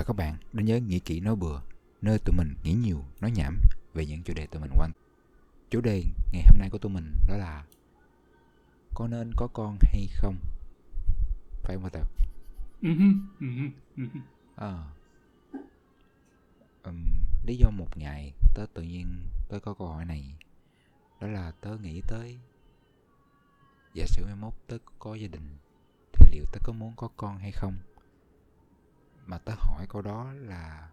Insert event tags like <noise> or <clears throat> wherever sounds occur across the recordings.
Chào các bạn đến với Nghĩ Kỹ Nói Bừa, nơi tụi mình nghĩ nhiều, nói nhảm về những chủ đề tụi mình quan Chủ đề ngày hôm nay của tụi mình đó là Có nên có con hay không? Phải không Tao? À. Um, lý do một ngày tớ tự nhiên tớ có câu hỏi này Đó là tớ nghĩ tới Giả sử mai mốt tớ có gia đình Thì liệu tớ có muốn có con hay không? Mà tớ hỏi câu đó là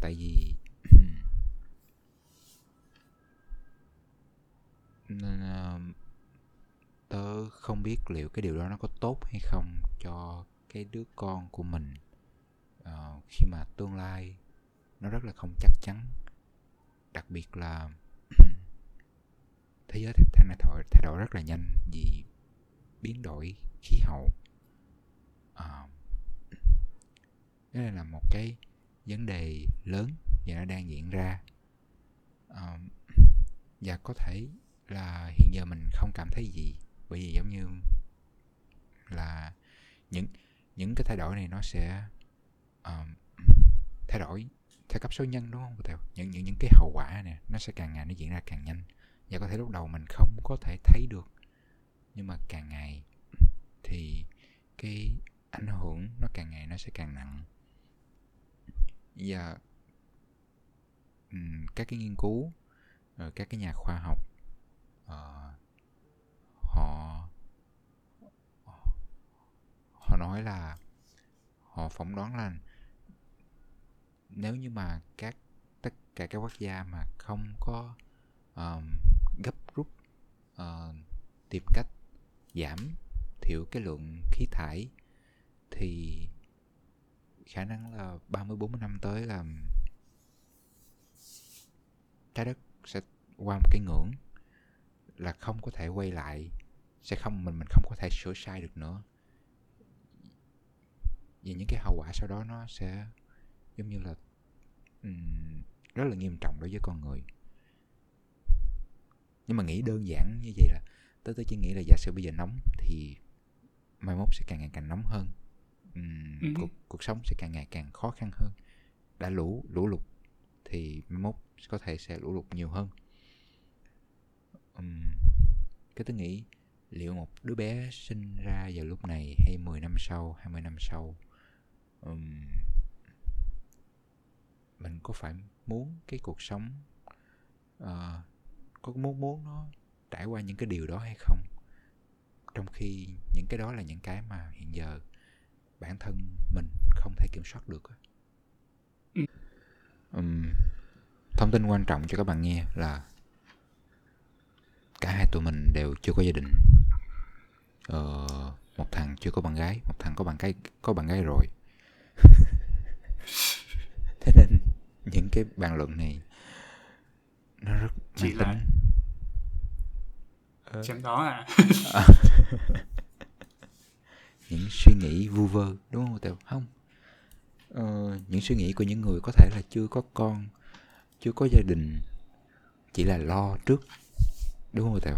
tại vì <clears throat> nên ờ, tớ không biết liệu cái điều đó nó có tốt hay không cho cái đứa con của mình. Uh, khi mà tương lai nó rất là không chắc chắn. Đặc biệt là <clears throat> thế giới thay đổi thay đổi rất là nhanh vì biến đổi khí hậu. Uh, đó là một cái vấn đề lớn và nó đang diễn ra. Uh, và có thể là hiện giờ mình không cảm thấy gì bởi vì giống như là những những cái thay đổi này nó sẽ uh, thay đổi theo cấp số nhân đúng không? Những những những cái hậu quả này nó sẽ càng ngày nó diễn ra càng nhanh. Và có thể lúc đầu mình không có thể thấy được nhưng mà càng ngày thì cái ảnh hưởng nó càng ngày nó sẽ càng nặng. Dạ. và um, các cái nghiên cứu ờ, các cái nhà khoa học uh, họ họ nói là họ phỏng đoán là nếu như mà các tất cả các quốc gia mà không có um, gấp rút uh, tìm cách giảm thiểu cái lượng khí thải thì khả năng là 30 40 năm tới là trái đất sẽ qua một cái ngưỡng là không có thể quay lại sẽ không mình mình không có thể sửa sai được nữa. Vì những cái hậu quả sau đó nó sẽ giống như là um, rất là nghiêm trọng đối với con người. Nhưng mà nghĩ đơn giản như vậy là tôi tôi chỉ nghĩ là giả sử bây giờ nóng thì mai mốt sẽ càng ngày càng nóng hơn um, ừ. cuộc, cuộc sống sẽ càng ngày càng khó khăn hơn. Đã lũ lũ lụt thì mốt có thể sẽ lũ lụt nhiều hơn. Um, cái tôi nghĩ liệu một đứa bé sinh ra vào lúc này hay 10 năm sau 20 năm sau um, mình có phải muốn cái cuộc sống uh, có muốn muốn nó trải qua những cái điều đó hay không? Trong khi những cái đó là những cái mà hiện giờ bản thân mình không thể kiểm soát được um, thông tin quan trọng cho các bạn nghe là cả hai tụi mình đều chưa có gia đình. Ờ, một thằng chưa có bạn gái một thằng có bạn gái có bạn gái rồi. <laughs> Thế nên những cái bàn luận này nó rất chỉ là tính. Ờ. chém đó à <laughs> <laughs> những suy nghĩ vu vơ đúng không tèo? Không. Ờ, những suy nghĩ của những người có thể là chưa có con chưa có gia đình chỉ là lo trước đúng không tèo?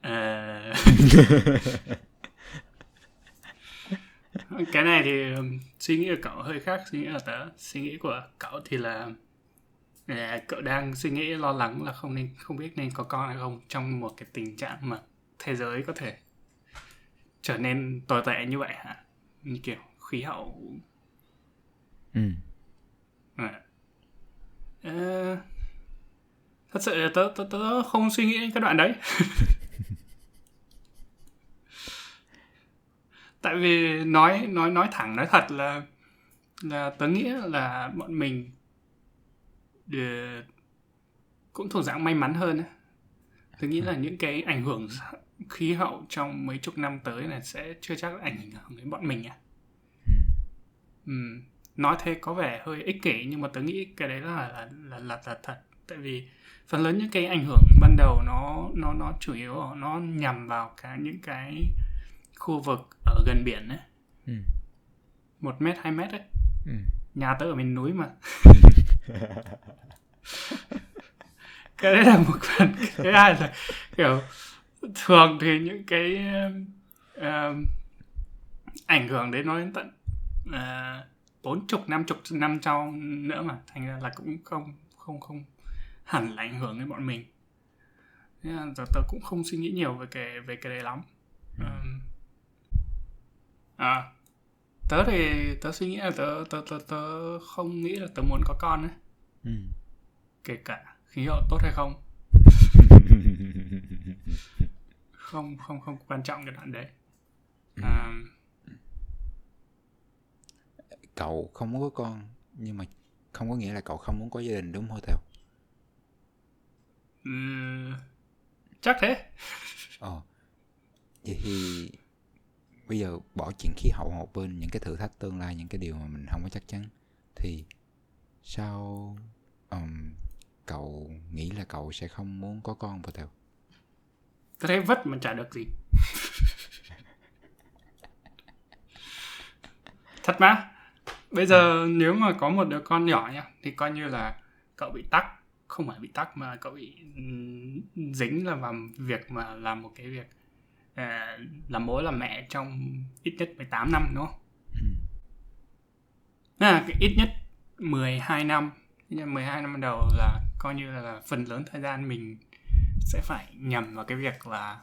À... <laughs> cái này thì um, suy nghĩ của cậu hơi khác suy nghĩ của tớ. Suy nghĩ của cậu thì là là cậu đang suy nghĩ lo lắng là không nên không biết nên có con hay không trong một cái tình trạng mà thế giới có thể trở nên tồi tệ như vậy hả? Như kiểu khí hậu. Ừ. À. à, thật sự tớ, tớ tớ không suy nghĩ cái đoạn đấy. <laughs> Tại vì nói nói nói thẳng nói thật là là tớ nghĩ là bọn mình cũng thuộc dạng may mắn hơn tớ nghĩ là những cái ảnh hưởng khí hậu trong mấy chục năm tới này sẽ chưa chắc ảnh hưởng đến bọn mình à ừ. ừ. nói thế có vẻ hơi ích kỷ nhưng mà tớ nghĩ cái đấy là là là là, là thật tại vì phần lớn những cái ảnh hưởng ban đầu nó nó nó chủ yếu nó nhằm vào cả những cái khu vực ở gần biển ấy ừ. một mét hai mét ấy ừ. nhà tớ ở miền núi mà <laughs> <laughs> cái đấy là một phần cái hai là kiểu thường thì những cái uh, ảnh hưởng đến nó đến tận à, bốn chục năm chục năm sau nữa mà. Thành ra là cũng không không không hẳn là ảnh hưởng đến bọn mình. Nên là tớ, tớ cũng không suy nghĩ nhiều về cái về cái đấy lắm. Um, à tớ thì tớ suy nghĩ là tớ tớ tớ, tớ không nghĩ là tớ muốn có con ấy. Ừ. kể cả khí hậu tốt hay không không không không quan trọng cái đoạn đấy. À, cậu không muốn có con nhưng mà không có nghĩa là cậu không muốn có gia đình đúng không theo ừm, chắc thế. Ờ. Vậy thì bây giờ bỏ chuyện khí hậu một bên những cái thử thách tương lai những cái điều mà mình không có chắc chắn thì sao um, cậu nghĩ là cậu sẽ không muốn có con vào theo tớ thấy vất mà chả được gì thật mà bây giờ nếu mà có một đứa con nhỏ nhá thì coi như là cậu bị tắc không phải bị tắc mà cậu bị ừm, dính là vào việc mà làm một cái việc à, làm bố làm mẹ trong ít nhất 18 năm đúng không? ừ. À, cái ít nhất 12 năm Ít nhất 12 năm đầu là coi như là phần lớn thời gian mình sẽ phải nhầm vào cái việc là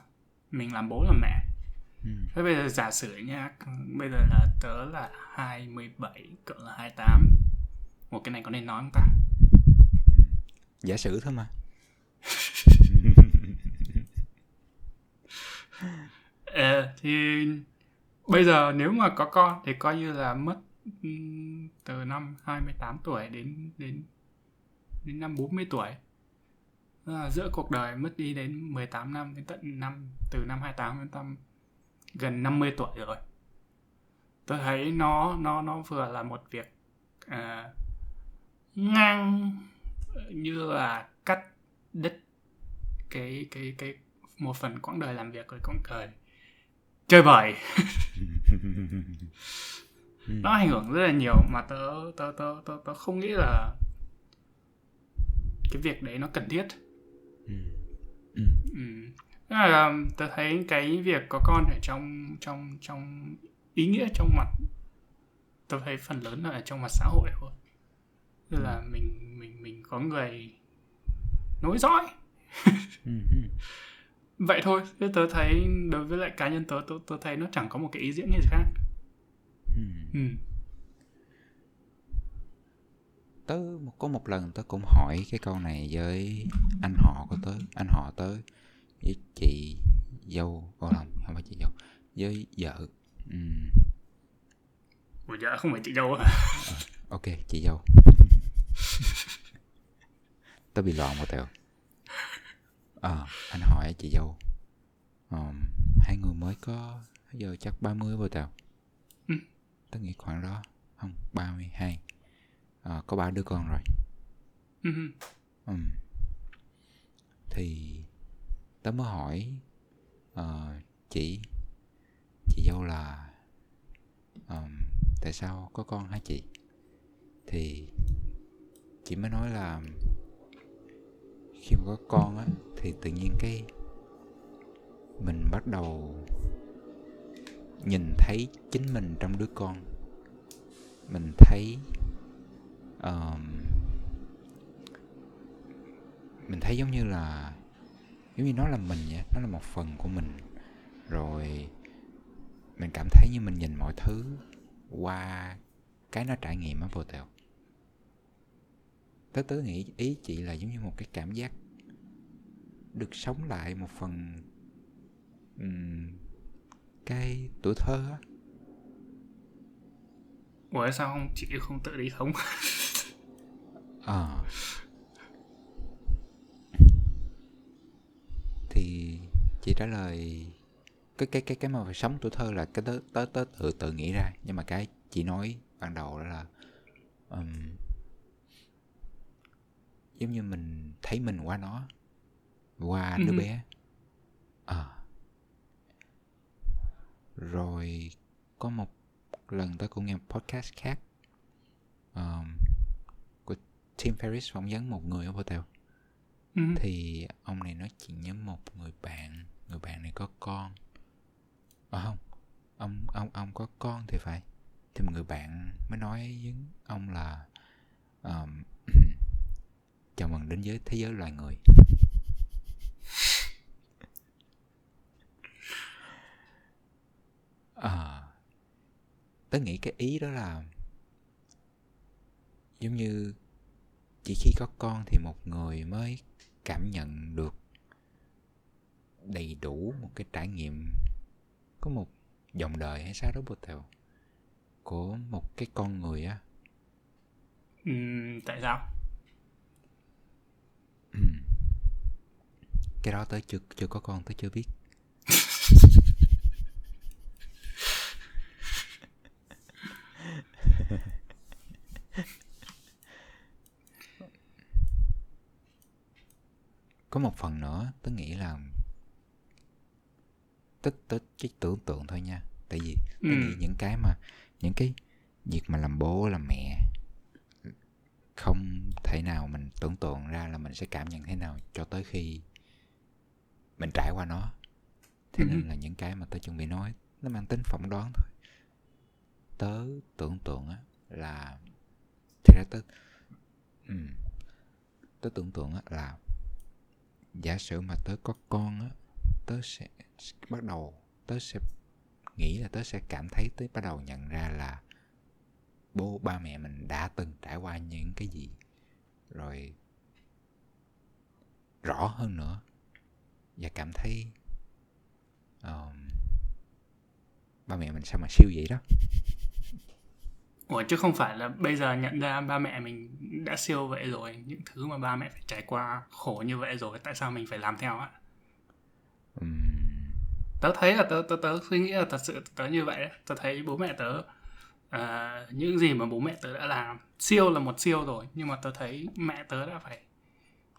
mình làm bố làm mẹ Ừ. Thế bây giờ giả sử nha, bây giờ là tớ là 27, cậu là 28. Một cái này có nên nói không ta? giả sử thôi mà <laughs> Ờ, thì bây giờ nếu mà có con thì coi như là mất ừm, từ năm 28 tuổi đến đến đến năm 40 tuổi. Là giữa cuộc đời mất đi đến 18 năm đến tận năm từ năm 28 đến năm gần 50 tuổi rồi. Tôi thấy nó nó nó vừa là một việc à, ngang như là cắt đứt cái cái cái một phần quãng đời làm việc của quãng đời chơi bời <laughs> nó ảnh hưởng rất là nhiều mà tớ tớ tớ tớ, tớ không nghĩ là cái việc đấy nó cần thiết Ừ. Ừ. ừ. Tức là tớ thấy cái việc có con ở trong trong trong ý nghĩa trong mặt tớ thấy phần lớn là ở trong mặt xã hội thôi tức là mình mình mình có người nối dõi Ừ. Ừ. <laughs> vậy thôi Thế tớ thấy đối với lại cá nhân tớ tớ, tớ thấy nó chẳng có một cái ý diễn gì khác Ừ. ừ. Tớ có một lần tớ cũng hỏi cái câu này với anh họ của tớ anh họ tớ với chị dâu ô lòng không phải chị dâu với vợ. Ừm, Ủa dạ không phải chị dâu à ok chị dâu. <laughs> Tớ bị loạn một tẹo ờ anh hỏi chị dâu Ờm, hai người mới có giờ chắc 30 rồi tẹo Ừ. tớ nghĩ khoảng đó không 32 Ờ, có ba đứa con rồi. Ừ. Thì tớ mới hỏi ờ, chị chị dâu là ờm, tại sao có con hả chị? Thì chị mới nói là khi mà có con á thì tự nhiên cái mình bắt đầu nhìn thấy chính mình trong đứa con. Mình thấy ờm, mình thấy giống như là giống như nó là mình vậy nó là một phần của mình. Rồi mình cảm thấy như mình nhìn mọi thứ qua cái nó trải nghiệm ở vô tèo tớ tớ nghĩ ý chị là giống như một cái cảm giác được sống lại một phần um, cái tuổi thơ á. Ủa sao không chị không tự đi không? <laughs> Ờ. Thì chị trả lời cái cái cái cái mà phải sống tuổi thơ là cái tớ tớ tớ tự tự nghĩ ra nhưng mà cái chị nói ban đầu đó là ừm, giống như mình thấy mình qua nó qua đứa Ừ. bé Ờ. rồi có một lần tớ cũng nghe một podcast khác của Tim Ferriss phỏng vấn một người ở hotel ừ. thì ông này nói chuyện với một người bạn người bạn này có con. À không ông ông ông có con thì phải. Thì một người bạn mới nói với ông là um, <clears throat> chào mừng đến với thế giới loài người. À, <laughs> tớ nghĩ cái ý đó là giống như chỉ khi có con thì một người mới cảm nhận được đầy đủ một cái trải nghiệm có một dòng đời hay sao đó bồ theo của một cái con người á. Ừ, tại sao? Ừ. cái đó tới chưa chưa có con tới chưa biết có một phần nữa tôi nghĩ là tích tích cái tưởng tượng thôi nha tại vì nghĩ ừ. những cái mà những cái việc mà làm bố làm mẹ không thể nào mình tưởng tượng ra là mình sẽ cảm nhận thế nào cho tới khi mình trải qua nó thế Ừ. nên là những cái mà tôi chuẩn bị nói nó mang tính phỏng đoán thôi tớ tưởng tượng á là thực ra tớ ừ, tớ tưởng tượng á là giả sử mà tớ có con á tớ sẽ bắt đầu tớ sẽ nghĩ là tớ sẽ cảm thấy tớ bắt đầu nhận ra là bố ba mẹ mình đã từng trải qua những cái gì. Rồi rõ hơn nữa và cảm thấy um, ba mẹ mình sao mà siêu vậy đó? Ủa chứ không phải là bây giờ nhận ra ba mẹ mình đã siêu vậy rồi Những thứ mà ba mẹ phải trải qua khổ như vậy rồi Tại sao mình phải làm theo á? Um, Tớ thấy là tớ, tớ, tớ suy nghĩ là thật sự tớ như vậy đấy. Tớ thấy bố mẹ tớ à, Những gì mà bố mẹ tớ đã làm Siêu là một siêu rồi Nhưng mà tớ thấy mẹ tớ đã phải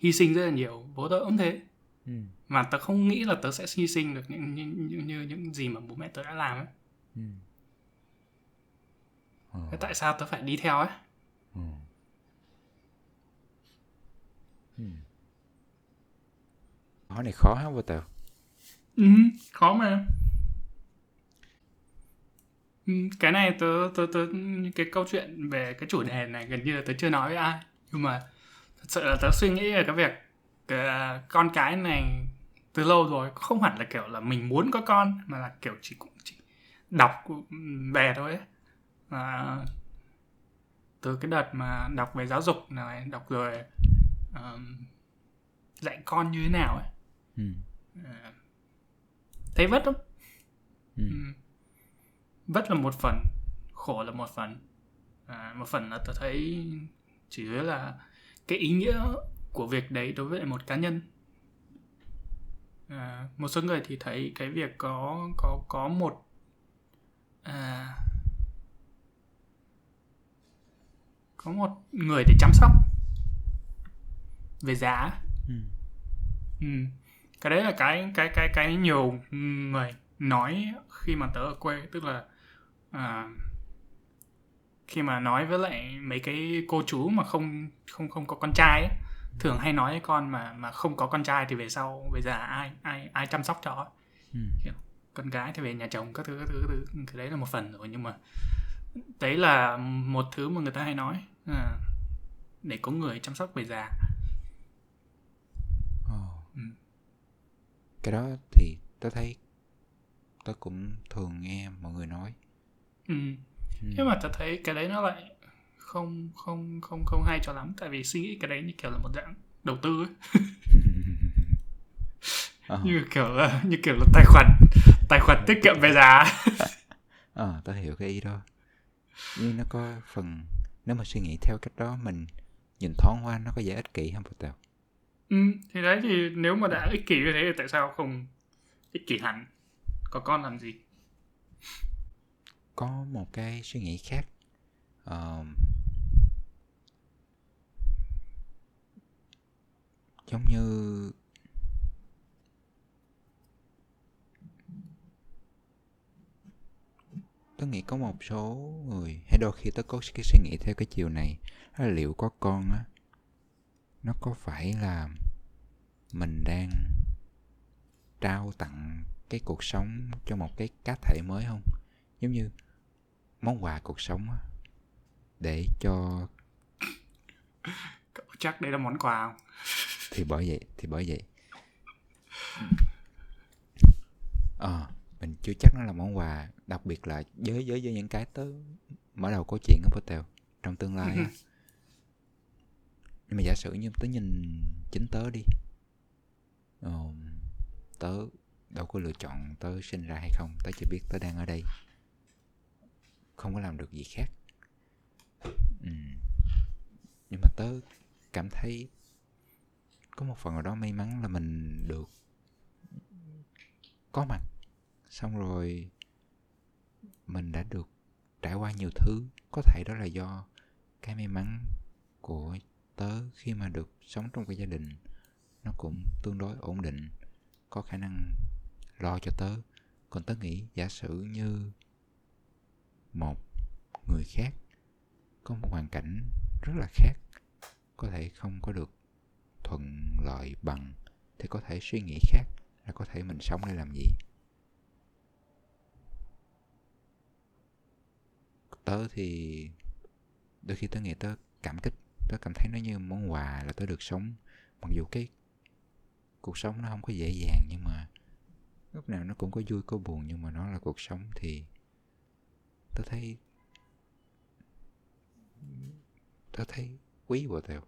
hy sinh rất là nhiều. Bố tớ cũng thế. Um, Mà tớ không nghĩ là tớ sẽ hy sinh được những, như, như, như những gì mà bố mẹ tớ đã làm ấy um. Thế tại sao tớ phải đi theo ấy Ừ. Ừ. Hỏi này khó hả vô tèo? Ừ, khó mà. Ừ, cái này tớ, tớ, tớ, cái câu chuyện về cái chủ đề này gần như là tớ chưa nói với ai. Nhưng mà thật sự là tớ suy nghĩ về cái việc cái, con cái này từ lâu rồi. Không hẳn là kiểu là mình muốn có con, mà là kiểu chỉ cũng chỉ đọc về thôi ấy. Và từ cái đợt mà đọc về giáo dục này, đọc rồi um, dạy con như thế nào ấy. Ừ. À, thấy vất lắm Ừ. Ừ. vất là một phần khổ là một phần à, một phần là tôi thấy chỉ yếu là cái ý nghĩa của việc đấy đối với một cá nhân à, một số người thì thấy cái việc có có có một à, có một người để chăm sóc về giá Ừ. Ừ. Cái đấy là cái cái cái cái nhiều người nói khi mà tớ ở quê tức là à, khi mà nói với lại mấy cái cô chú mà không không không có con trai ấy, thường hay nói với con mà mà không có con trai thì về sau về già ai ai ai chăm sóc cho Ừ. con gái thì về nhà chồng các thứ các thứ, các thứ. cái đấy là một phần rồi nhưng mà đấy là một thứ mà người ta hay nói à, để có người chăm sóc về già Ồ. Ừ. Cái đó thì tớ thấy tớ cũng thường nghe mọi người nói. ừ. Ừ. nhưng mà tớ thấy cái đấy nó lại không không không không hay cho lắm tại vì suy nghĩ cái đấy như kiểu là một dạng đầu tư ấy. <laughs> Ờ. như kiểu là như kiểu là tài khoản tài khoản tiết kiệm về giá Ờ, tớ hiểu cái ý đó. Nhưng nó có phần nếu mà suy nghĩ theo cách đó mình nhìn thoáng qua nó có vẻ ích kỷ không vô tèo? ừ, thì đấy thì nếu mà đã ích kỷ như thế thì tại sao không ích kỷ hẳn? Có con làm gì? Có một cái suy nghĩ khác. Ờ, giống như tôi nghĩ có một số người hay đôi khi tôi có cái suy nghĩ theo cái chiều này là liệu có con á nó có phải là mình đang trao tặng cái cuộc sống cho một cái cá thể mới không giống như món quà cuộc sống á, để cho <laughs> Cậu chắc đây là món quà không? thì bởi vậy thì bởi vậy <laughs> ờ mình chưa chắc nó là món quà đặc biệt là với với với những cái tớ mở đầu câu chuyện của Patel trong tương lai á. <laughs> Nhưng mà giả sử như tớ nhìn chính tớ đi ờ, tớ đâu có lựa chọn tớ sinh ra hay không tớ chỉ biết tớ đang ở đây. Không có làm được gì khác. Ừ. nhưng mà tớ cảm thấy có một phần nào đó may mắn là mình được có mặt xong rồi, mình đã được trải qua nhiều thứ. Có thể đó là do cái may mắn của tớ khi mà được sống trong cái gia đình nó cũng tương đối ổn định, có khả năng lo cho tớ. Còn tớ nghĩ giả sử như một người khác, có một hoàn cảnh rất là khác, có thể không có được thuận lợi bằng, thì có thể suy nghĩ khác là có thể mình sống để làm gì. Tớ thì đôi khi tớ nghĩ tớ cảm kích tớ cảm thấy nó như món quà là tớ được sống. Mặc dù cái cuộc sống nó không có dễ dàng nhưng mà lúc nào nó cũng có vui có buồn nhưng mà nó là cuộc sống thì tớ thấy tớ thấy quý bộ tèo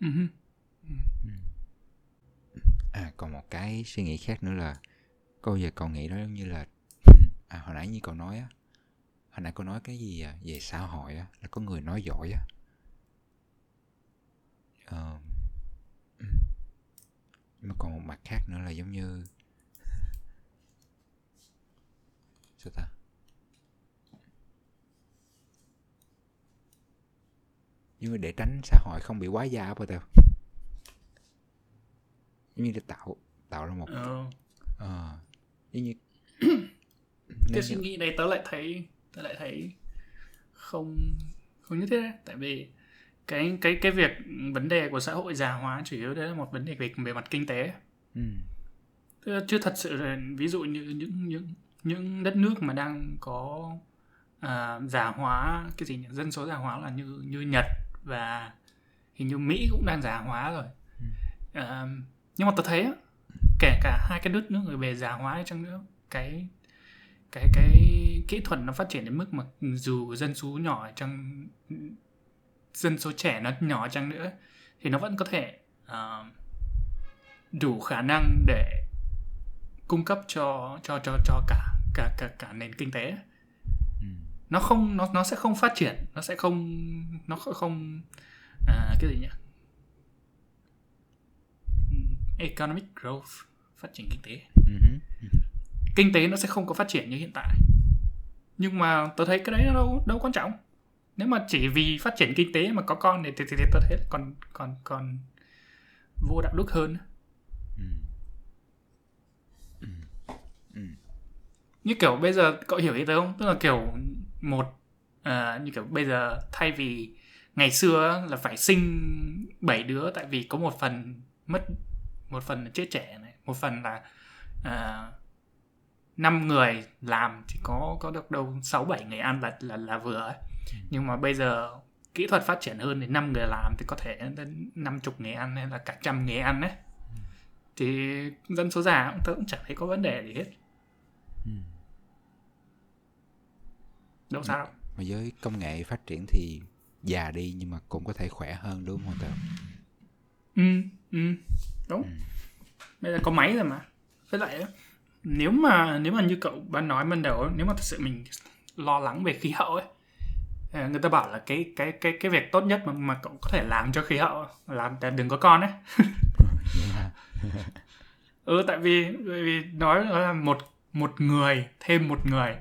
Uh-huh. à còn một cái suy nghĩ khác nữa là câu giờ cậu nghĩ đó giống như là à hồi nãy như cậu nói á hồi nãy cậu nói cái gì à, về xã hội á là có người nói giỏi á. Ờ, nhưng mà còn một mặt khác nữa là giống như sao ta? Nhưng mà để tránh xã hội không bị quá gia bao tao giống như để tạo tạo ra một Ờ. ờ giống như cái suy nghĩ này tớ lại thấy tớ lại thấy không không như thế tại vì cái cái cái việc vấn đề của xã hội già hóa chủ yếu đấy là một vấn đề về về mặt kinh tế. Ừ, chưa thật sự là ví dụ như những những những đất nước mà đang có à, già hóa cái gì nhỉ? Dân số già hóa là như như Nhật và hình như Mỹ cũng đang già hóa rồi. À, nhưng mà tôi thấy kể cả hai cái đất nước người về già hóa chăng nữa cái cái cái kỹ thuật nó phát triển đến mức mà dù dân số nhỏ trong dân số trẻ nó nhỏ chăng nữa thì nó vẫn có thể à, đủ khả năng để cung cấp cho cho cho cho cả cả cả cả nền kinh tế. Ừ, nó không nó nó sẽ không phát triển nó sẽ không nó không, à, cái gì nhỉ? Ừm, economic growth phát triển kinh tế. Ừ hứ, kinh tế nó sẽ không có phát triển như hiện tại nhưng mà tôi thấy cái đấy nó đâu đâu quan trọng nếu mà chỉ vì phát triển kinh tế mà có con thì thì, thì, thì tôi thấy còn còn còn vô đạo đức hơn ừ. Ừ. như kiểu bây giờ cậu hiểu ý tớ không tức là kiểu một à, như kiểu bây giờ thay vì ngày xưa là phải sinh bảy đứa tại vì có một phần mất một phần là chết trẻ này một phần là à, năm người làm thì có có được đâu sáu bảy người ăn là là là vừa ấy. nhưng mà bây giờ kỹ thuật phát triển hơn thì năm người làm thì có thể đến năm chục người ăn hay là cả trăm người ăn đấy thì dân số già cũng tớ cũng chẳng thấy có vấn đề gì hết. Ừ. đâu sao đâu. Mà với công nghệ phát triển thì già đi nhưng mà cũng có thể khỏe hơn đúng không tao ừ ừ đúng. Ừ. bây giờ có máy rồi mà. Với lại á, nếu mà nếu mà như cậu ban nói ban đầu nếu mà thật sự mình lo lắng về khí hậu ấy à, người ta bảo là cái cái cái cái việc tốt nhất mà mà cậu có thể làm cho khí hậu là đừng có con ấy <laughs> ừ tại vì bởi vì nói là một một người thêm một người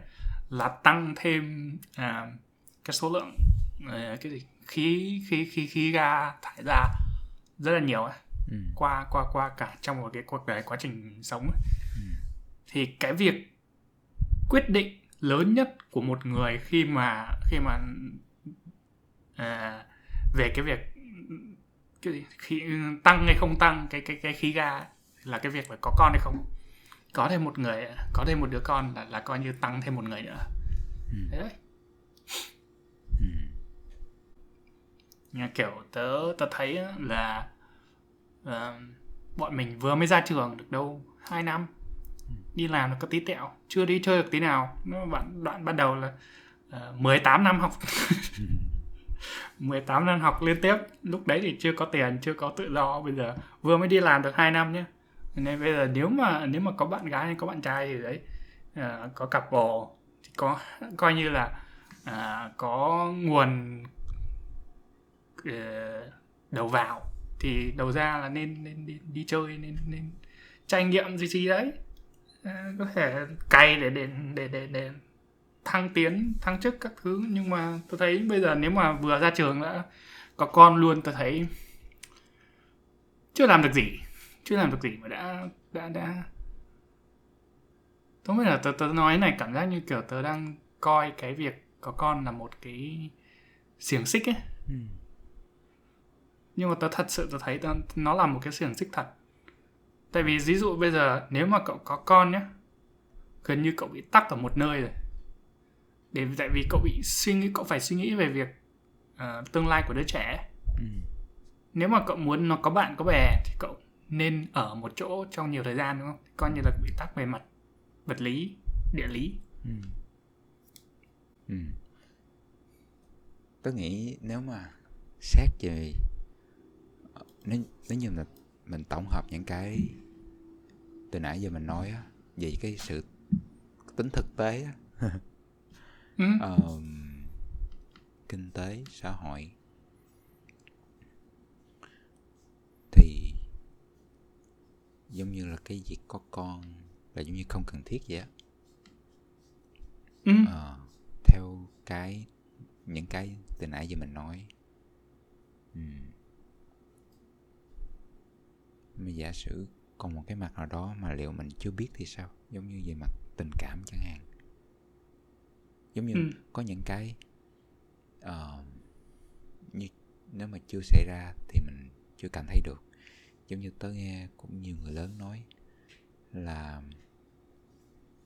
là tăng thêm à, cái số lượng à, cái gì khí khí khí khí ga thải ra rất là nhiều ấy ừ. qua qua qua cả trong một cái cuộc đời quá trình sống ấy. Thì cái việc quyết định lớn nhất của một người khi mà khi mà à, về cái việc cái gì khí tăng hay không tăng cái cái cái khí ga ấy, là cái việc là có con hay không có thêm một người có thêm một đứa con là là coi như tăng thêm một người nữa Ừ. thế đấy ừ. Nhà kiểu tớ tớ thấy là uh, bọn mình vừa mới ra trường được đâu hai năm đi làm được có tí tẹo chưa đi chơi được tí nào. Nó bạn đoạn ban đầu là uh, 18 năm học. <laughs> 18 năm học liên tiếp. Lúc đấy thì chưa có tiền chưa có tự do. Bây giờ vừa mới đi làm được 2 năm nhé nên bây giờ nếu mà nếu mà có bạn gái hay có bạn trai thì đấy uh, có cặp bồ thì có coi như là uh, có nguồn uh, đầu vào. Thì đầu ra là nên nên đi, đi chơi nên nên trải nghiệm gì gì đấy có thể cày để để để để để thăng tiến thăng chức các thứ. Nhưng mà tôi thấy bây giờ nếu mà vừa ra trường đã có con luôn tôi thấy chưa làm được gì chưa làm được gì mà đã đã đã. Tôi biết là tớ, tớ nói này cảm giác như kiểu tớ đang coi cái việc có con là một cái xiềng xích ấy. Ừ. nhưng mà tớ thật sự tớ thấy tớ, nó là một cái xiềng xích thật tại vì ví dụ bây giờ nếu mà cậu có con nhé gần như cậu bị tắc ở một nơi rồi để tại vì cậu bị suy nghĩ cậu phải suy nghĩ về việc uh, tương lai của đứa trẻ ừ. nếu mà cậu muốn nó có bạn có bè thì cậu nên ở một chỗ trong nhiều thời gian đúng không coi như là bị tắc về mặt vật lý địa lý ừ. Ừ. tôi nghĩ nếu mà xét về nếu nếu như là mình tổng hợp những cái từ nãy giờ mình nói á về cái sự tính thực tế á <laughs> ừ. uh, kinh tế xã hội thì giống như là cái việc có con là giống như không cần thiết vậy á ừ. uh, theo cái những cái từ nãy giờ mình nói uhm. mà giả sử còn một cái mặt nào đó mà liệu mình chưa biết thì sao? Giống như về mặt tình cảm chẳng hạn. Giống như ừ. có những cái uh, như nếu mà chưa xảy ra thì mình chưa cảm thấy được. Giống như tớ nghe cũng nhiều người lớn nói là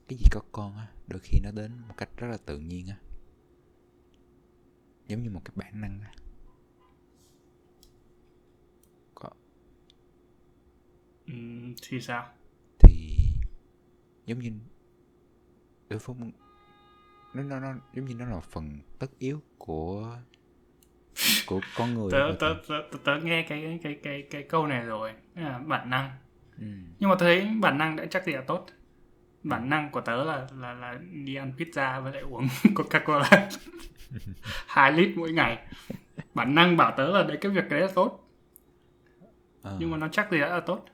cái gì có con á đôi khi nó đến một cách rất là tự nhiên á. Giống như một cái bản năng á ừ, thì sao? Thì giống như đối phúc nó nó nó giống như nó là phần tất yếu của của con người tớ tớ, tớ tớ tớ nghe cái cái cái cái câu này rồi. Là bản năng. Ừ. nhưng mà thấy bản năng đã chắc gì là tốt. Bản năng của tớ là là là đi ăn pizza với lại uống <laughs> coca cola <laughs> hai lít mỗi ngày. Bản năng bảo tớ là đấy cái việc đấy là tốt. À. nhưng mà nó chắc gì đã là tốt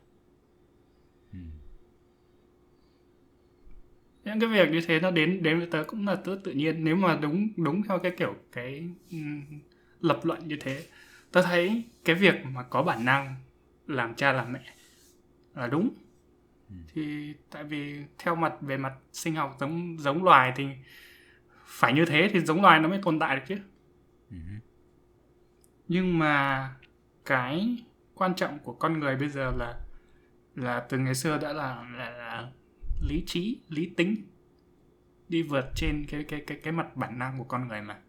những cái việc như thế nó đến đến với tớ cũng là tớ tự nhiên nếu mà đúng đúng theo cái kiểu cái um, lập luận như thế tớ thấy cái việc mà có bản năng làm cha làm mẹ là đúng ừ. thì tại vì theo mặt về mặt sinh học giống giống loài thì phải như thế thì giống loài nó mới tồn tại được chứ ừ. nhưng mà cái quan trọng của con người bây giờ là là từ ngày xưa đã là, là, là lý trí lý tính đi vượt trên cái cái cái cái mặt bản năng của con người mà.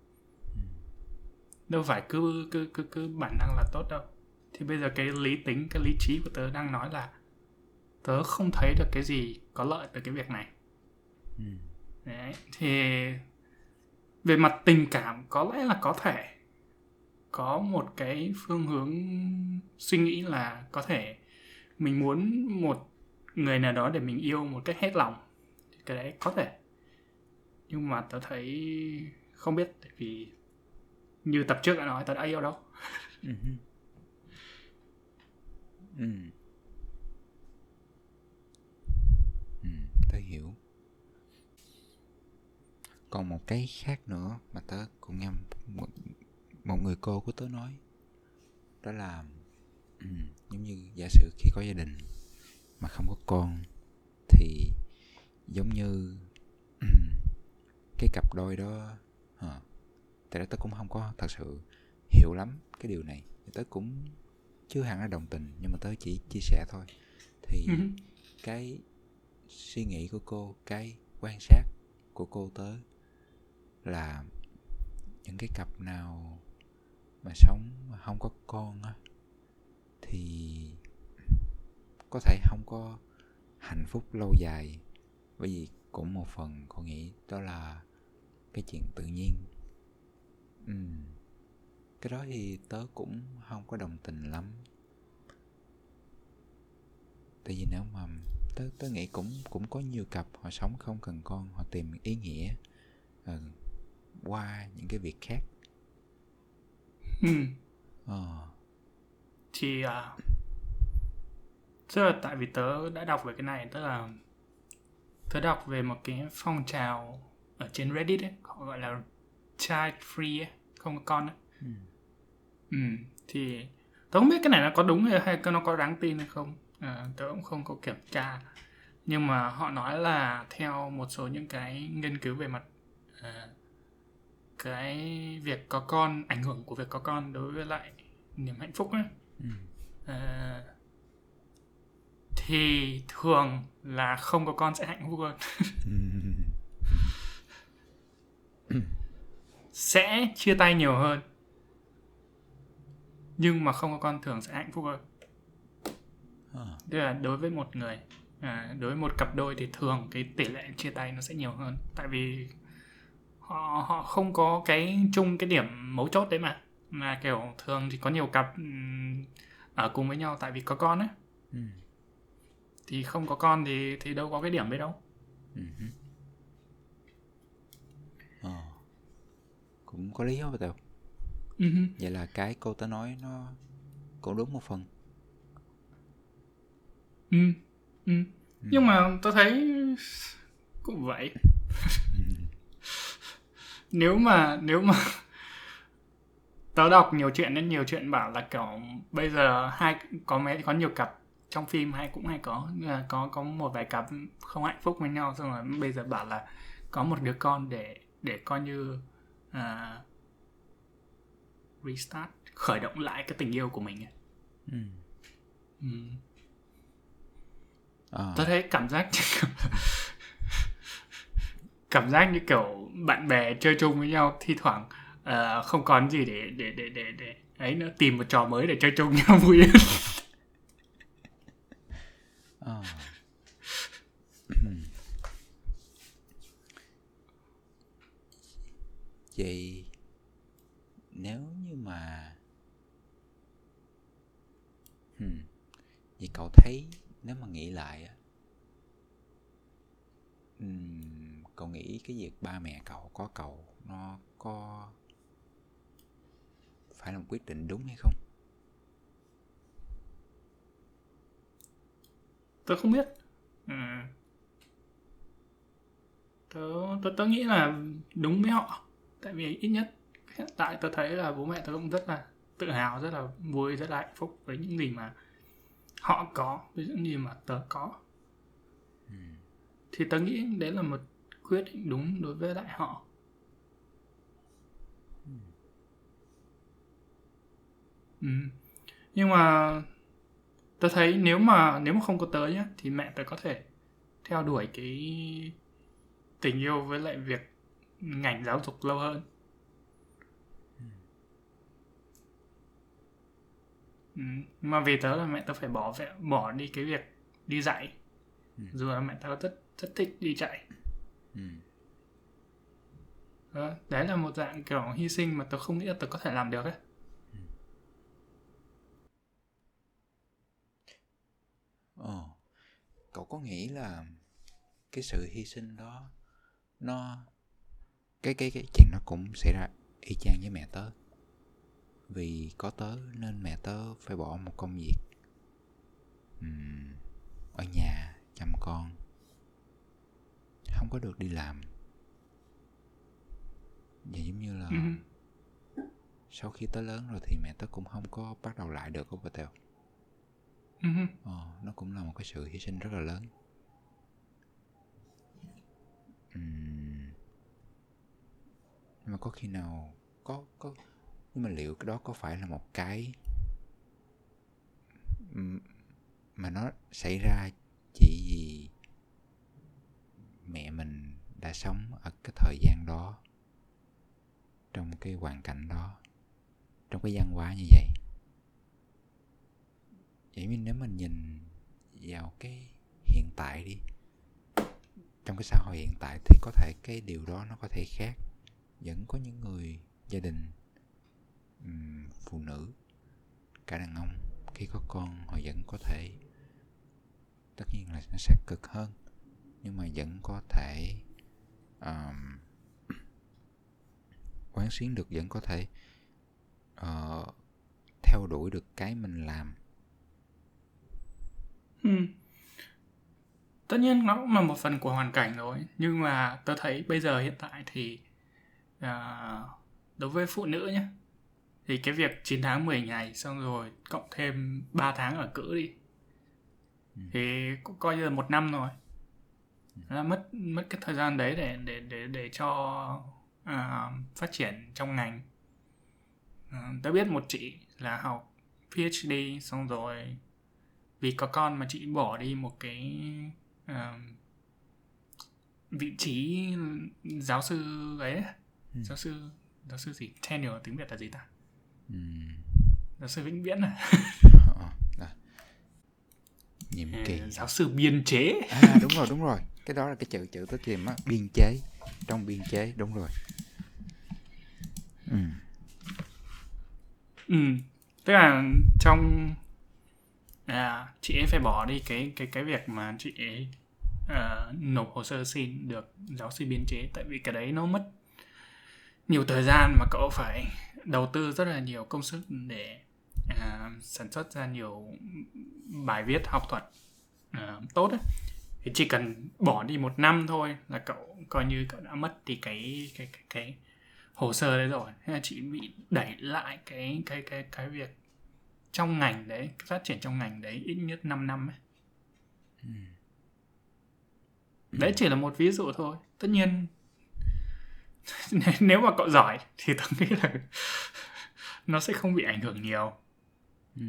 Đâu phải cứ cứ cứ cứ bản năng là tốt đâu. Thì bây giờ cái lý tính cái lý trí của tớ đang nói là tớ không thấy được cái gì có lợi từ cái việc này. Ừ. đấy thì về mặt tình cảm có lẽ là có thể. Có một cái phương hướng suy nghĩ là có thể mình muốn một người nào đó để mình yêu một cách hết lòng thì cái đấy có thể nhưng mà tớ thấy không biết tại vì như tập trước đã nói tớ đã yêu đâu ừ. ừ. ừ. tớ hiểu còn một cái khác nữa mà tớ cũng nghe một, một người cô của tớ nói đó là ừ, giống như giả sử khi có gia đình mà không có con thì giống như <clears throat> cái cặp đôi đó à, tại đó tớ cũng không có thật sự hiểu lắm cái điều này tớ cũng chưa hẳn là đồng tình nhưng mà tớ chỉ chia sẻ thôi thì ừ. cái suy nghĩ của cô cái quan sát của cô tớ là những cái cặp nào mà sống mà không có con á thì có thể không có hạnh phúc lâu dài bởi vì cũng một phần con nghĩ đó là cái chuyện tự nhiên ừ. cái đó thì tớ cũng không có đồng tình lắm tại vì nếu mà tớ tớ nghĩ cũng cũng có nhiều cặp họ sống không cần con họ tìm ý nghĩa uh, qua những cái việc khác ừ. ờ thì à, tức là tại vì tớ đã đọc về cái này tức là tớ đọc về một cái phong trào ở trên Reddit ấy họ gọi là child free ấy, không có con ấy. ừ. Ừ, thì tớ không biết cái này nó có đúng hay, hay nó có đáng tin hay không à, tớ cũng không có kiểm tra nhưng mà họ nói là theo một số những cái nghiên cứu về mặt à, cái việc có con ảnh hưởng của việc có con đối với lại niềm hạnh phúc ấy Ừ. à, thì thường là không có con sẽ hạnh phúc hơn. <laughs> Sẽ chia tay nhiều hơn nhưng mà không có con thường sẽ hạnh phúc hơn. Ờ. tức là đối với một người à, đối với một cặp đôi thì thường cái tỷ lệ chia tay nó sẽ nhiều hơn. Tại vì họ họ không có cái chung cái điểm mấu chốt đấy mà. Mà kiểu thường thì có nhiều cặp ở cùng với nhau tại vì có con ấy Ừ. thì không có con thì thì đâu có cái điểm đấy đâu Ừ hứ. Ờ. cũng có lý không tao Ừ hứ. vậy là cái cô tớ nói nó cũng đúng một phần ừ. Ừ. nhưng mà tôi thấy cũng vậy nếu mà nếu mà tớ đọc nhiều chuyện nên nhiều chuyện bảo là kiểu bây giờ hai có mấy có nhiều cặp trong phim hay cũng hay có có có một vài cặp không hạnh phúc với nhau xong rồi bây giờ bảo là có một đứa con để để coi như à, restart khởi động lại cái tình yêu của mình ừ. ừ. Ờ. Tôi thấy cảm giác <laughs> cảm giác như kiểu bạn bè chơi chung với nhau thi thoảng ờ, không còn gì để để để để để ấy nữa tìm một trò mới để chơi chung nhau vui <laughs> Ờ. hơn. <clears throat> Vậy nếu như mà hmm. Vậy cậu thấy, nếu mà nghĩ lại á Cậu nghĩ cái việc ba mẹ cậu có cậu, Nó có phải là một quyết định đúng hay không? Tớ không biết. Ừ. Tớ, tớ tớ nghĩ là đúng với họ. Tại vì ít nhất hiện tại tớ thấy là bố mẹ tớ cũng rất là tự hào, rất là vui, rất là hạnh phúc với những gì mà họ có, với những gì mà tớ có. Thì tớ nghĩ đấy là một quyết định đúng đối với lại họ. Ừ. Nhưng mà tớ thấy nếu mà nếu mà không có tớ nhá thì mẹ tớ có thể theo đuổi cái tình yêu với lại việc ngành giáo dục lâu hơn. Ừ. Mà vì tớ là mẹ tớ phải bỏ vẻ, bỏ đi cái việc đi dạy. Dù là mẹ tớ rất rất thích đi dạy. Ừ. Đó, đấy là một dạng kiểu hy sinh mà tớ không nghĩ là tớ có thể làm được ấy. Ờ. Cậu có nghĩ là cái sự hy sinh đó nó cái cái cái chuyện nó cũng xảy ra y chang với mẹ tớ. Vì có tớ nên mẹ tớ phải bỏ một công việc ừm, ở nhà chăm con. Không có được đi làm. Và giống như là Ừ. sau khi tớ lớn rồi thì mẹ tớ cũng không có bắt đầu lại được của tèo. Ừ. Ờ, nó cũng là một cái sự hy sinh rất là lớn. Ừm. Nhưng mà có khi nào có có nhưng mà liệu cái đó có phải là một cái mà nó xảy ra chỉ vì mẹ mình đã sống ở cái thời gian đó trong cái hoàn cảnh đó trong cái văn hóa như vậy vậy nên nếu mình nhìn vào cái hiện tại đi trong cái xã hội hiện tại thì có thể cái điều đó nó có thể khác. Vẫn có những người gia đình phụ nữ cả đàn ông khi có con họ vẫn có thể tất nhiên là nó sẽ cực hơn. Nhưng mà vẫn có thể um, <clears throat> quán xuyến được vẫn có thể uh, theo đuổi được cái mình làm ừ. tất nhiên nó cũng là một phần của hoàn cảnh rồi nhưng mà tôi thấy bây giờ hiện tại thì uh, đối với phụ nữ nhé thì cái việc 9 tháng 10 ngày xong rồi cộng thêm 3 tháng ở cữ đi ừ. thì cũng coi như là một năm rồi là mất mất cái thời gian đấy để để để để cho uh, phát triển trong ngành uh, tớ biết một chị là học PhD xong rồi vì có con mà chị bỏ đi một cái uh, vị trí giáo sư ấy ừ. giáo sư giáo sư gì? Tenure tiếng việt là gì ta? Ừ. giáo sư vĩnh viễn à? Nhiệm kỳ. giáo sư biên chế. À đúng rồi đúng rồi. Cái đó là cái chữ chữ tôi tìm á. Biên chế. Trong biên chế đúng rồi. Ừ. Ừ. Tức là trong à, chị ấy phải bỏ đi cái cái cái việc mà chị ấy uh, nộp hồ sơ xin được giáo sư biên chế. Tại vì cái đấy nó mất nhiều thời gian mà cậu phải đầu tư rất là nhiều công sức để uh, sản xuất ra nhiều bài viết học thuật uh, tốt ấy thì chỉ cần bỏ đi một năm thôi là cậu coi như cậu đã mất đi cái cái cái, cái hồ sơ đấy rồi. Thế là chị bị đẩy lại cái cái cái cái việc trong ngành đấy phát triển trong ngành đấy ít nhất 5 năm ấy. Ừ. đấy chỉ là một ví dụ thôi tất nhiên <laughs> nếu mà cậu giỏi thì tôi nghĩ là <laughs> nó sẽ không bị ảnh hưởng nhiều ừ.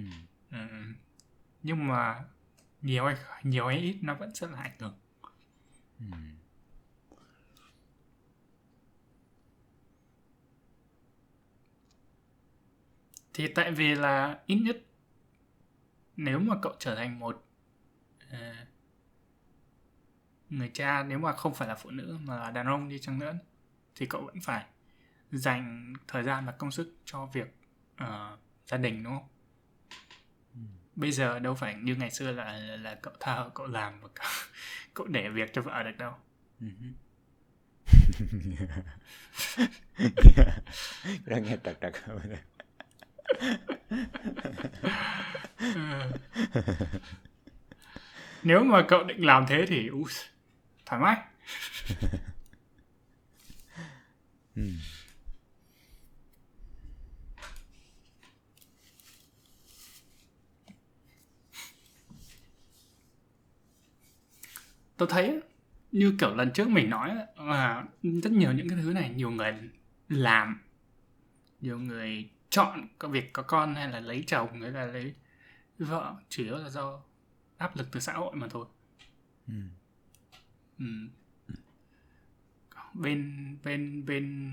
Ừ. nhưng mà nhiều hay nhiều hay ít nó vẫn rất là ảnh hưởng ừ. Thì tại vì là ít nhất nếu mà cậu trở thành một uh, người cha nếu mà không phải là phụ nữ mà là đàn ông đi chăng nữa thì cậu vẫn phải dành thời gian và công sức cho việc uh, gia đình đúng không? Ừ. bây giờ đâu phải như ngày xưa là là, là cậu thao cậu làm và cậu, <laughs> cậu để việc cho vợ được đâu. <laughs> Đang nghe trật trật <laughs> nếu mà cậu định làm thế thì uh, thoải mái <laughs> ừ. tôi thấy như kiểu lần trước mình nói là rất nhiều những cái thứ này nhiều người làm nhiều người chọn cái việc có con hay là lấy chồng hay là lấy vợ chủ yếu là do áp lực từ xã hội mà thôi ừ. Ừ. bên bên bên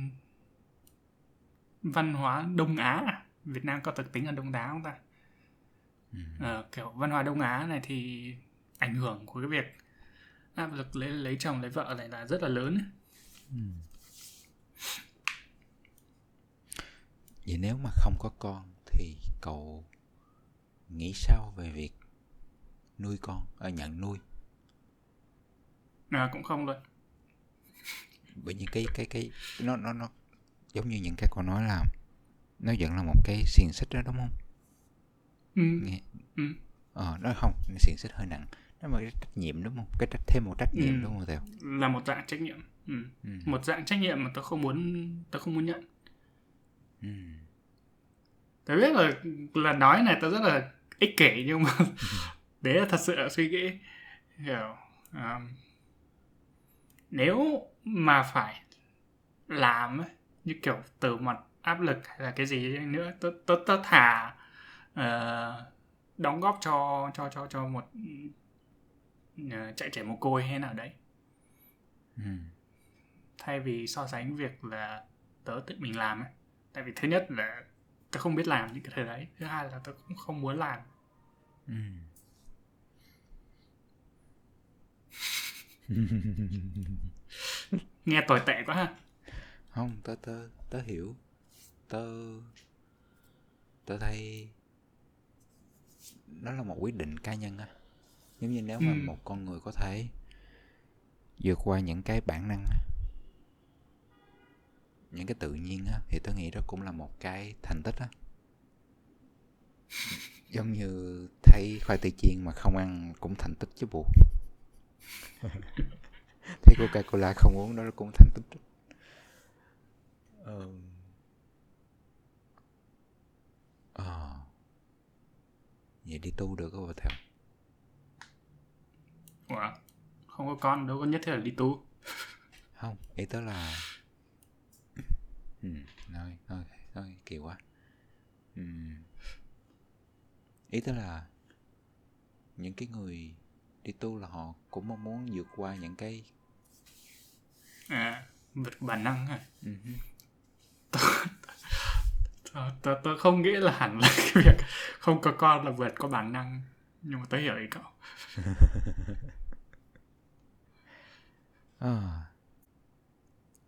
văn hóa đông á việt nam có thực tính là đông á không ta ừ. à, kiểu văn hóa đông á này thì ảnh hưởng của cái việc áp lực lấy lấy chồng lấy vợ này là rất là lớn ừ. Vậy nếu mà không có con thì cậu nghĩ sao về việc nuôi con ở à, nhận nuôi à cũng không luôn <laughs> bởi vì cái cái cái nó nó nó giống như những cái con nói là nó vẫn là một cái xiềng xích đó đúng không ừ. nghe ừ. ờ nó không xiềng xích hơi nặng nó cái trách nhiệm đúng không cái trách thêm một trách nhiệm ừ. đúng không theo là một dạng trách nhiệm ừ. Ừ. một dạng trách nhiệm mà tôi không muốn tôi không muốn nhận ừ. tôi biết là là nói này tôi rất là ích kỷ nhưng mà <laughs> đấy là thật sự là suy nghĩ hiểu um, nếu mà phải làm như kiểu từ mặt áp lực hay là cái gì nữa tôi tôi tôi thả uh, đóng góp cho cho cho cho một uh, chạy trẻ mồ côi hay nào đấy ừ. thay vì so sánh việc là tớ tự mình làm ấy tại vì thứ nhất là tớ không biết làm những cái thứ đấy thứ hai là tớ cũng không muốn làm ừ. <laughs> nghe tồi tệ quá ha không tớ tớ tớ hiểu tớ tớ thấy nó là một quyết định cá nhân á giống như nếu mà Ừ. một con người có thể vượt qua những cái bản năng á những cái tự nhiên á thì tớ nghĩ đó cũng là một cái thành tích á giống như thấy khoai tây chiên mà không ăn cũng thành tích chứ buộc <laughs> thấy coca cola không uống đó cũng thành tích Ờ. Ờ. Vậy đi tu được không bà Thảo? Ủa, không có con đâu có nhất thiết là đi tu Không, ý tớ là ừ, nói, nói, nói kỳ quá ừ. Ý tớ là những cái người đi tu là họ cũng mong muốn vượt qua những cái à vượt bản năng à tớ, tớ không nghĩ là hẳn là cái việc không có con là vượt qua bản năng nhưng mà tớ hiểu ý cậu Ờ. <laughs>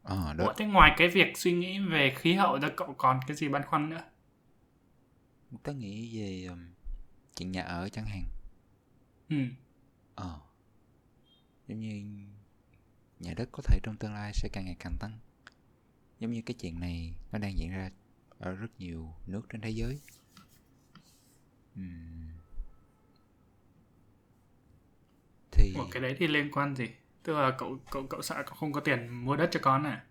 Ờ, đó Ủa, thế ngoài cái việc suy nghĩ về khí hậu ra cậu còn cái gì băn khoăn nữa tớ nghĩ về um, chuyện nhà ở chẳng hạn ừ Ờ. Giống như nhà đất có thể trong tương lai sẽ càng ngày càng tăng. Giống như cái chuyện này nó đang diễn ra ở rất nhiều nước trên thế giới. Ừm. Thì Ủa, cái đấy thì liên quan gì tức là cậu cậu cậu sợ cậu không có tiền mua đất cho con à?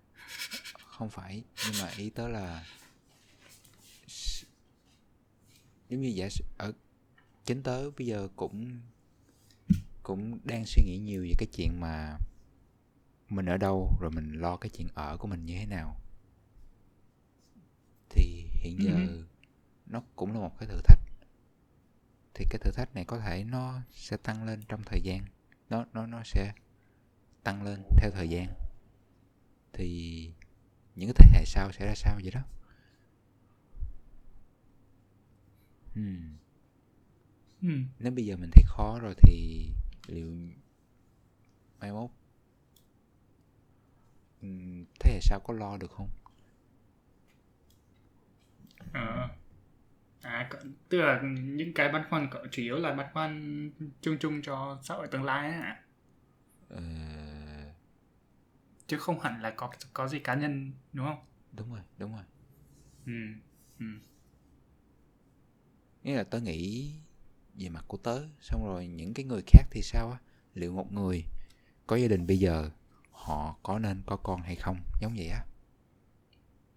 Không phải nhưng mà ý tớ là giống như giả ở chính tớ bây giờ cũng cũng đang suy nghĩ nhiều về cái chuyện mà mình ở đâu rồi mình lo cái chuyện ở của mình như thế nào. Thì hiện giờ Ừ. nó cũng là một cái thử thách. Thì cái thử thách này có thể nó sẽ tăng lên trong thời gian. Nó nó nó sẽ tăng lên theo thời gian thì những cái thế hệ sau sẽ ra sao vậy đó? Hmm. ừ nếu bây giờ mình thấy khó rồi thì liệu mai mốt thế hệ sau có lo được không? Ờ. À cậu, tức là những cái băn khoăn chủ yếu là băn khoăn chung chung cho xã hội tương lai á hả? Ờ, chứ không hẳn là có có gì cá nhân đúng không? Đúng rồi đúng rồi. Ừ ừ. Nghĩa là tớ nghĩ về mặt của tớ xong rồi những cái người khác thì sao á? Liệu một người có gia đình bây giờ họ có nên có con hay không? Giống vậy á.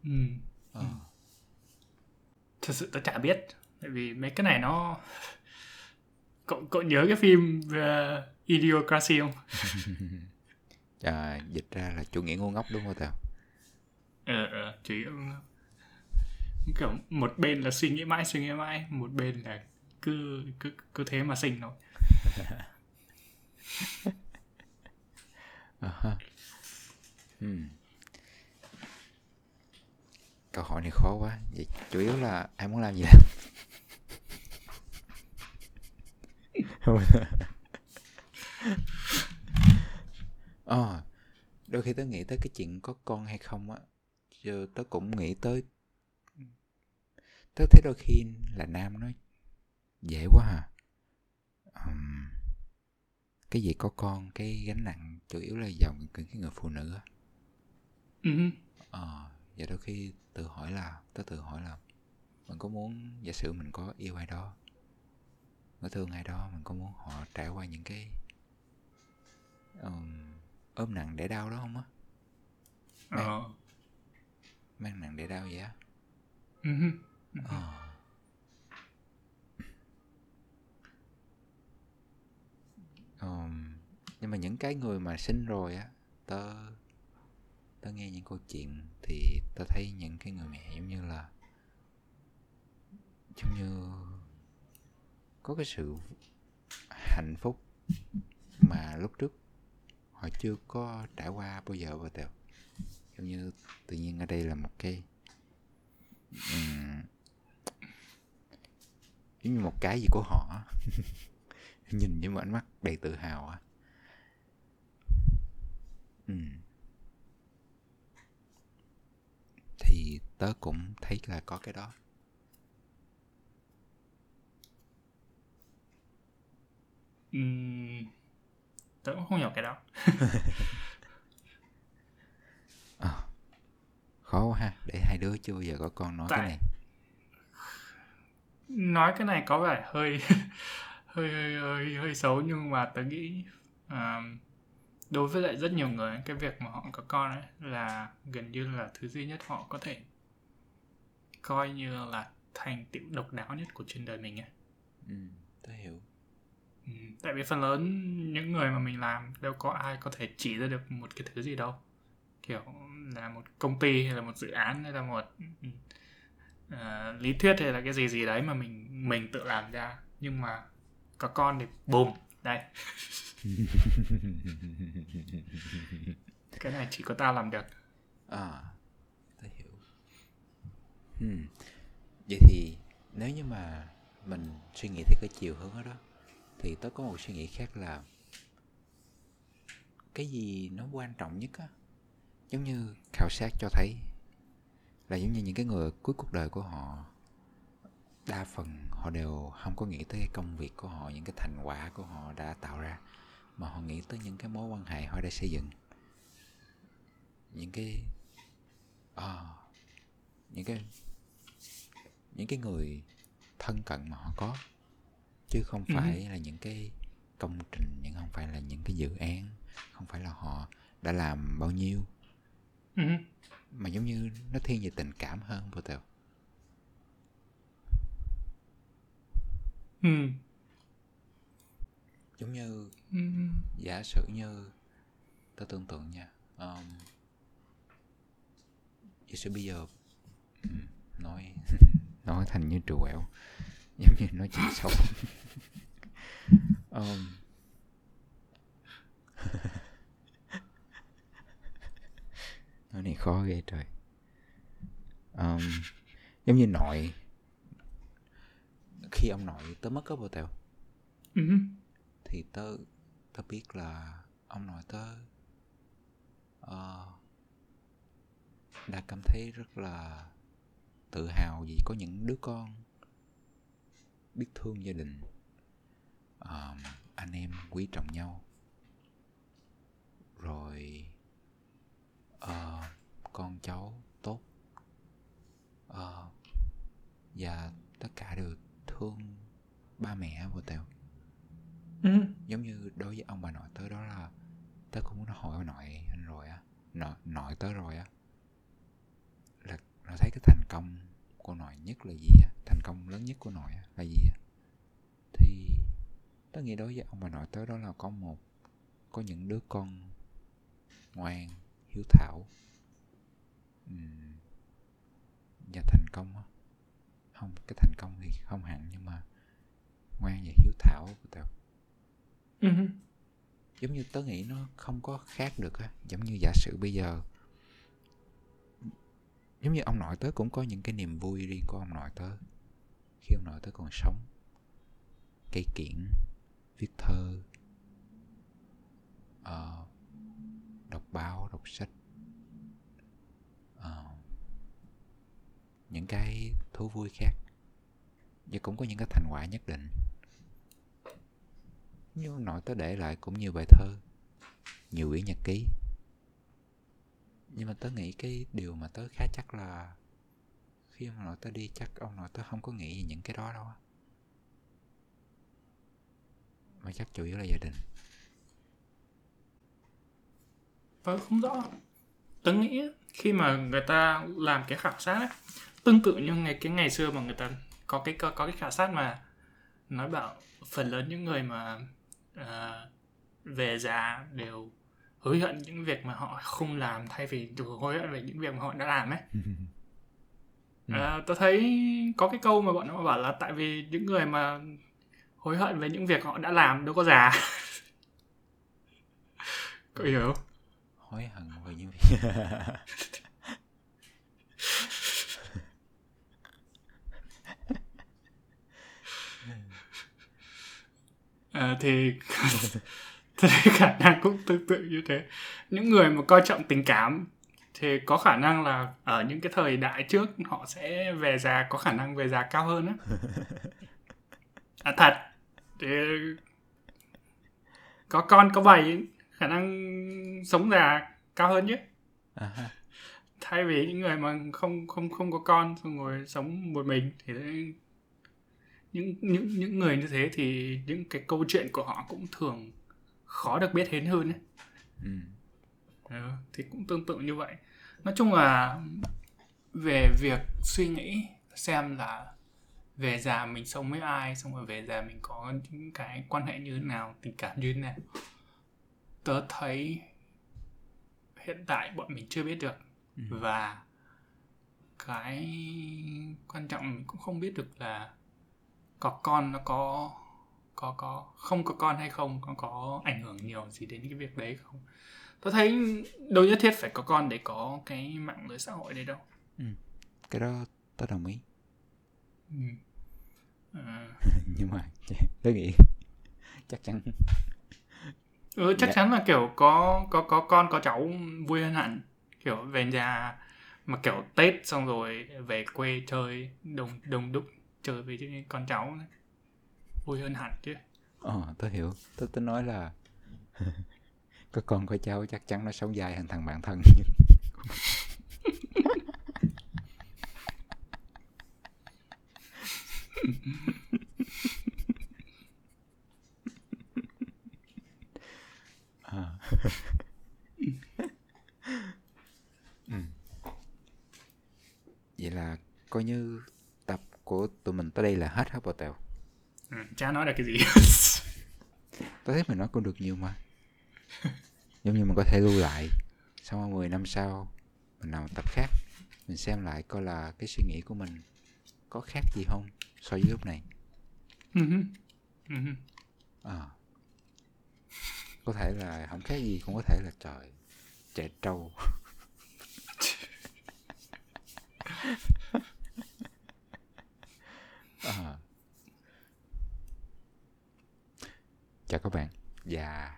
Ừ ờ. thật sự tớ chả biết tại vì mấy cái này nó <laughs> cậu cậu nhớ cái phim về Idiocracy không <laughs> à, dịch ra là chủ nghĩa ngu ngốc đúng không tao ờ ờ chủ yếu kiểu một bên là suy nghĩ mãi suy nghĩ mãi một bên là cứ cứ cứ thế mà sinh thôi À <laughs> ha. Ừm. Câu hỏi này khó quá. Vậy chủ yếu là ai muốn làm gì làm. <laughs> <laughs> Ờ, đôi khi tớ nghĩ tới cái chuyện có con hay không á. Giờ tớ cũng nghĩ tới tớ thấy đôi khi là nam nó dễ quá hả Ừm, cái gì có con cái gánh nặng chủ yếu là dòng cái người phụ nữ á ừ. ờ và đôi khi tự hỏi là tớ tự hỏi là mình có muốn giả sử mình có yêu ai đó có thương ai đó mình có muốn họ trải qua những cái ừm, ốm nặng để đau đó không á ờ mang nặng để đau vậy á ừ. Ờ. Ờm, nhưng mà những cái người mà sinh rồi á tớ tớ nghe những câu chuyện thì tớ thấy những cái người mẹ giống như là giống như có cái sự hạnh phúc mà lúc trước họ chưa có trải qua bao giờ bao giờ giống như tự nhiên ở đây là một cái um, giống như một cái gì của họ <laughs> nhìn với một ánh mắt đầy tự hào á. Um. thì tớ cũng thấy là có cái đó. Uhm, tớ cũng không hiểu cái đó à, <laughs> khó quá ha để hai đứa chưa bao giờ có con nói Tại... cái này nói cái này có vẻ hơi <laughs> hơi hơi hơi hơi xấu nhưng mà tớ nghĩ uh, đối với lại rất nhiều người cái việc mà họ có con ấy là gần như là thứ duy nhất họ có thể coi như là thành tựu độc đáo nhất của trên đời mình ấy. Ừ, tớ hiểu. Ừ, tại vì phần lớn những người mà mình làm đâu có ai có thể chỉ ra được một cái thứ gì đâu. Kiểu là một công ty hay là một dự án hay là một uh, lý thuyết hay là cái gì gì đấy mà mình mình tự làm ra. Nhưng mà có con thì bùm đây. <laughs> Cái này chỉ có tao làm được. À tao hiểu. Hmm. vậy thì nếu như mà mình suy nghĩ theo cái chiều hướng đó, đó thì tớ có một suy nghĩ khác là cái gì nó quan trọng nhất á? Giống như khảo sát cho thấy là giống như những cái người cuối cuộc đời của họ đa phần họ đều không có nghĩ tới cái công việc của họ những cái thành quả của họ đã tạo ra mà họ nghĩ tới những cái mối quan hệ họ đã xây dựng. Những cái à, những cái những cái người thân cận mà họ có chứ không phải ừ. là những cái công trình nhưng không phải là những cái dự án không phải là họ đã làm bao nhiêu ừ. mà giống như nó thiên về tình cảm hơn vô tèo ừ. giống như ừ. giả sử như tôi tưởng tượng nha um, giả sử bây giờ nói <laughs> nói thành như trù ẻo giống như nói chuyện xấu. <laughs> Um, <laughs> nói này khó ghê trời. Um, giống như nội. Khi ông nội tớ mất có bộ tèo. Uh-huh. thì tớ tớ biết là ông nội tớ uh, đã cảm thấy rất là tự hào vì có những đứa con biết thương gia đình. Uh, anh em quý trọng nhau. Rồi uh, con cháu tốt. Uh, và tất cả đều thương ba mẹ của tao ừ. giống như đối với ông bà nội tớ đó là tớ cũng muốn hỏi ông nội anh rồi á nội, nội tớ rồi á là nó thấy cái thành công của nội nhất là gì á? Thành công lớn nhất của nội là gì á? Thì tớ nghĩ đối với ông bà nội tớ đó là có một có những đứa con ngoan hiếu thảo uhm, và thành công á. Không cái thành công thì không hẳn nhưng mà ngoan và hiếu thảo của tao uh-huh. giống như tớ nghĩ nó không có khác được á. Giống như giả sử bây giờ giống như ông nội tớ cũng có những cái niềm vui riêng của ông nội tớ. Khi ông nội tớ còn sống cây kiển viết thơ uh, đọc báo đọc sách uh, những cái thú vui khác. Và cũng có những cái thành quả nhất định. Như nội tớ để lại cũng nhiều bài thơ nhiều quyển nhật ký nhưng mà tớ nghĩ cái điều mà tớ khá chắc là khi ông nội tớ đi chắc ông nội tớ không có nghĩ về những cái đó đâu mà chắc chủ yếu là gia đình. Tớ không rõ. Tớ nghĩ khi mà người ta làm cái khảo sát ấy, tương tự như ngày cái ngày xưa mà người ta có cái có, có cái khảo sát mà nói bảo phần lớn những người mà uh, về già đều hối hận những việc mà họ không làm thay vì hối hận về những việc mà họ đã làm ấy. <laughs> À, tôi thấy có cái câu mà bọn nó bảo là tại vì những người mà hối hận về những việc họ đã làm đâu có già. <laughs> Có hiểu không? Hối hận về những việc. <laughs> À, thì thì khả năng cũng tương tự như thế. Những người mà coi trọng tình cảm thì có khả năng là ở những cái thời đại trước họ sẽ về già có khả năng về già cao hơn á. <laughs> À, thật. Thì có con có bảy khả năng sống già cao hơn chứ. À, ha. thay vì những người mà không không không có con xong rồi sống một mình thì những những những người như thế thì những cái câu chuyện của họ cũng thường khó được biết đến hơn ấy. ừ. Ừ, thì cũng tương tự như vậy nói chung là về việc suy nghĩ xem là về già mình sống với ai xong rồi về già mình có những cái quan hệ như thế nào tình cảm như thế nào tớ thấy hiện tại bọn mình chưa biết được Ừ. và cái quan trọng mình cũng không biết được là có con nó có có có không có con hay không có có ảnh hưởng nhiều gì đến cái việc đấy không tôi thấy đâu nhất thiết phải có con để có cái mạng lưới xã hội đấy đâu cái đó tớ đồng ý ừ. Ờ, <laughs> nhưng mà tớ nghĩ chắc chắn ừ, chắc Dạ. chắn là kiểu có có có con có cháu vui hơn hẳn kiểu về nhà mà kiểu tết xong rồi về quê chơi đông đông đúc chơi với con cháu này vui hơn hẳn chứ ờ tớ hiểu tớ tớ nói là <laughs> có con, có cháu, chắc chắn nó sống dài hơn thằng bạn thân <laughs> ờ. <laughs> Ừ. Vậy là coi như tập của tụi mình tới đây là hết hả Bò Tèo? Ừ, chả nói là cái gì Tôi thấy mình nói cũng được nhiều mà <laughs> Giống như mình có thể lưu lại Xong rồi 10 năm sau Mình làm một tập khác Mình xem lại coi là cái suy nghĩ của mình Có khác gì không so với lúc này. Ờ. Có thể là không khác gì Cũng có thể là trời Trẻ trâu <laughs> Ờ. Chào các bạn Và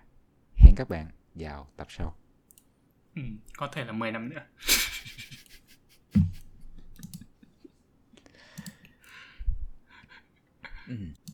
hẹn các bạn vào tập sau ừ, có thể là 10 năm nữa <laughs> Ừ.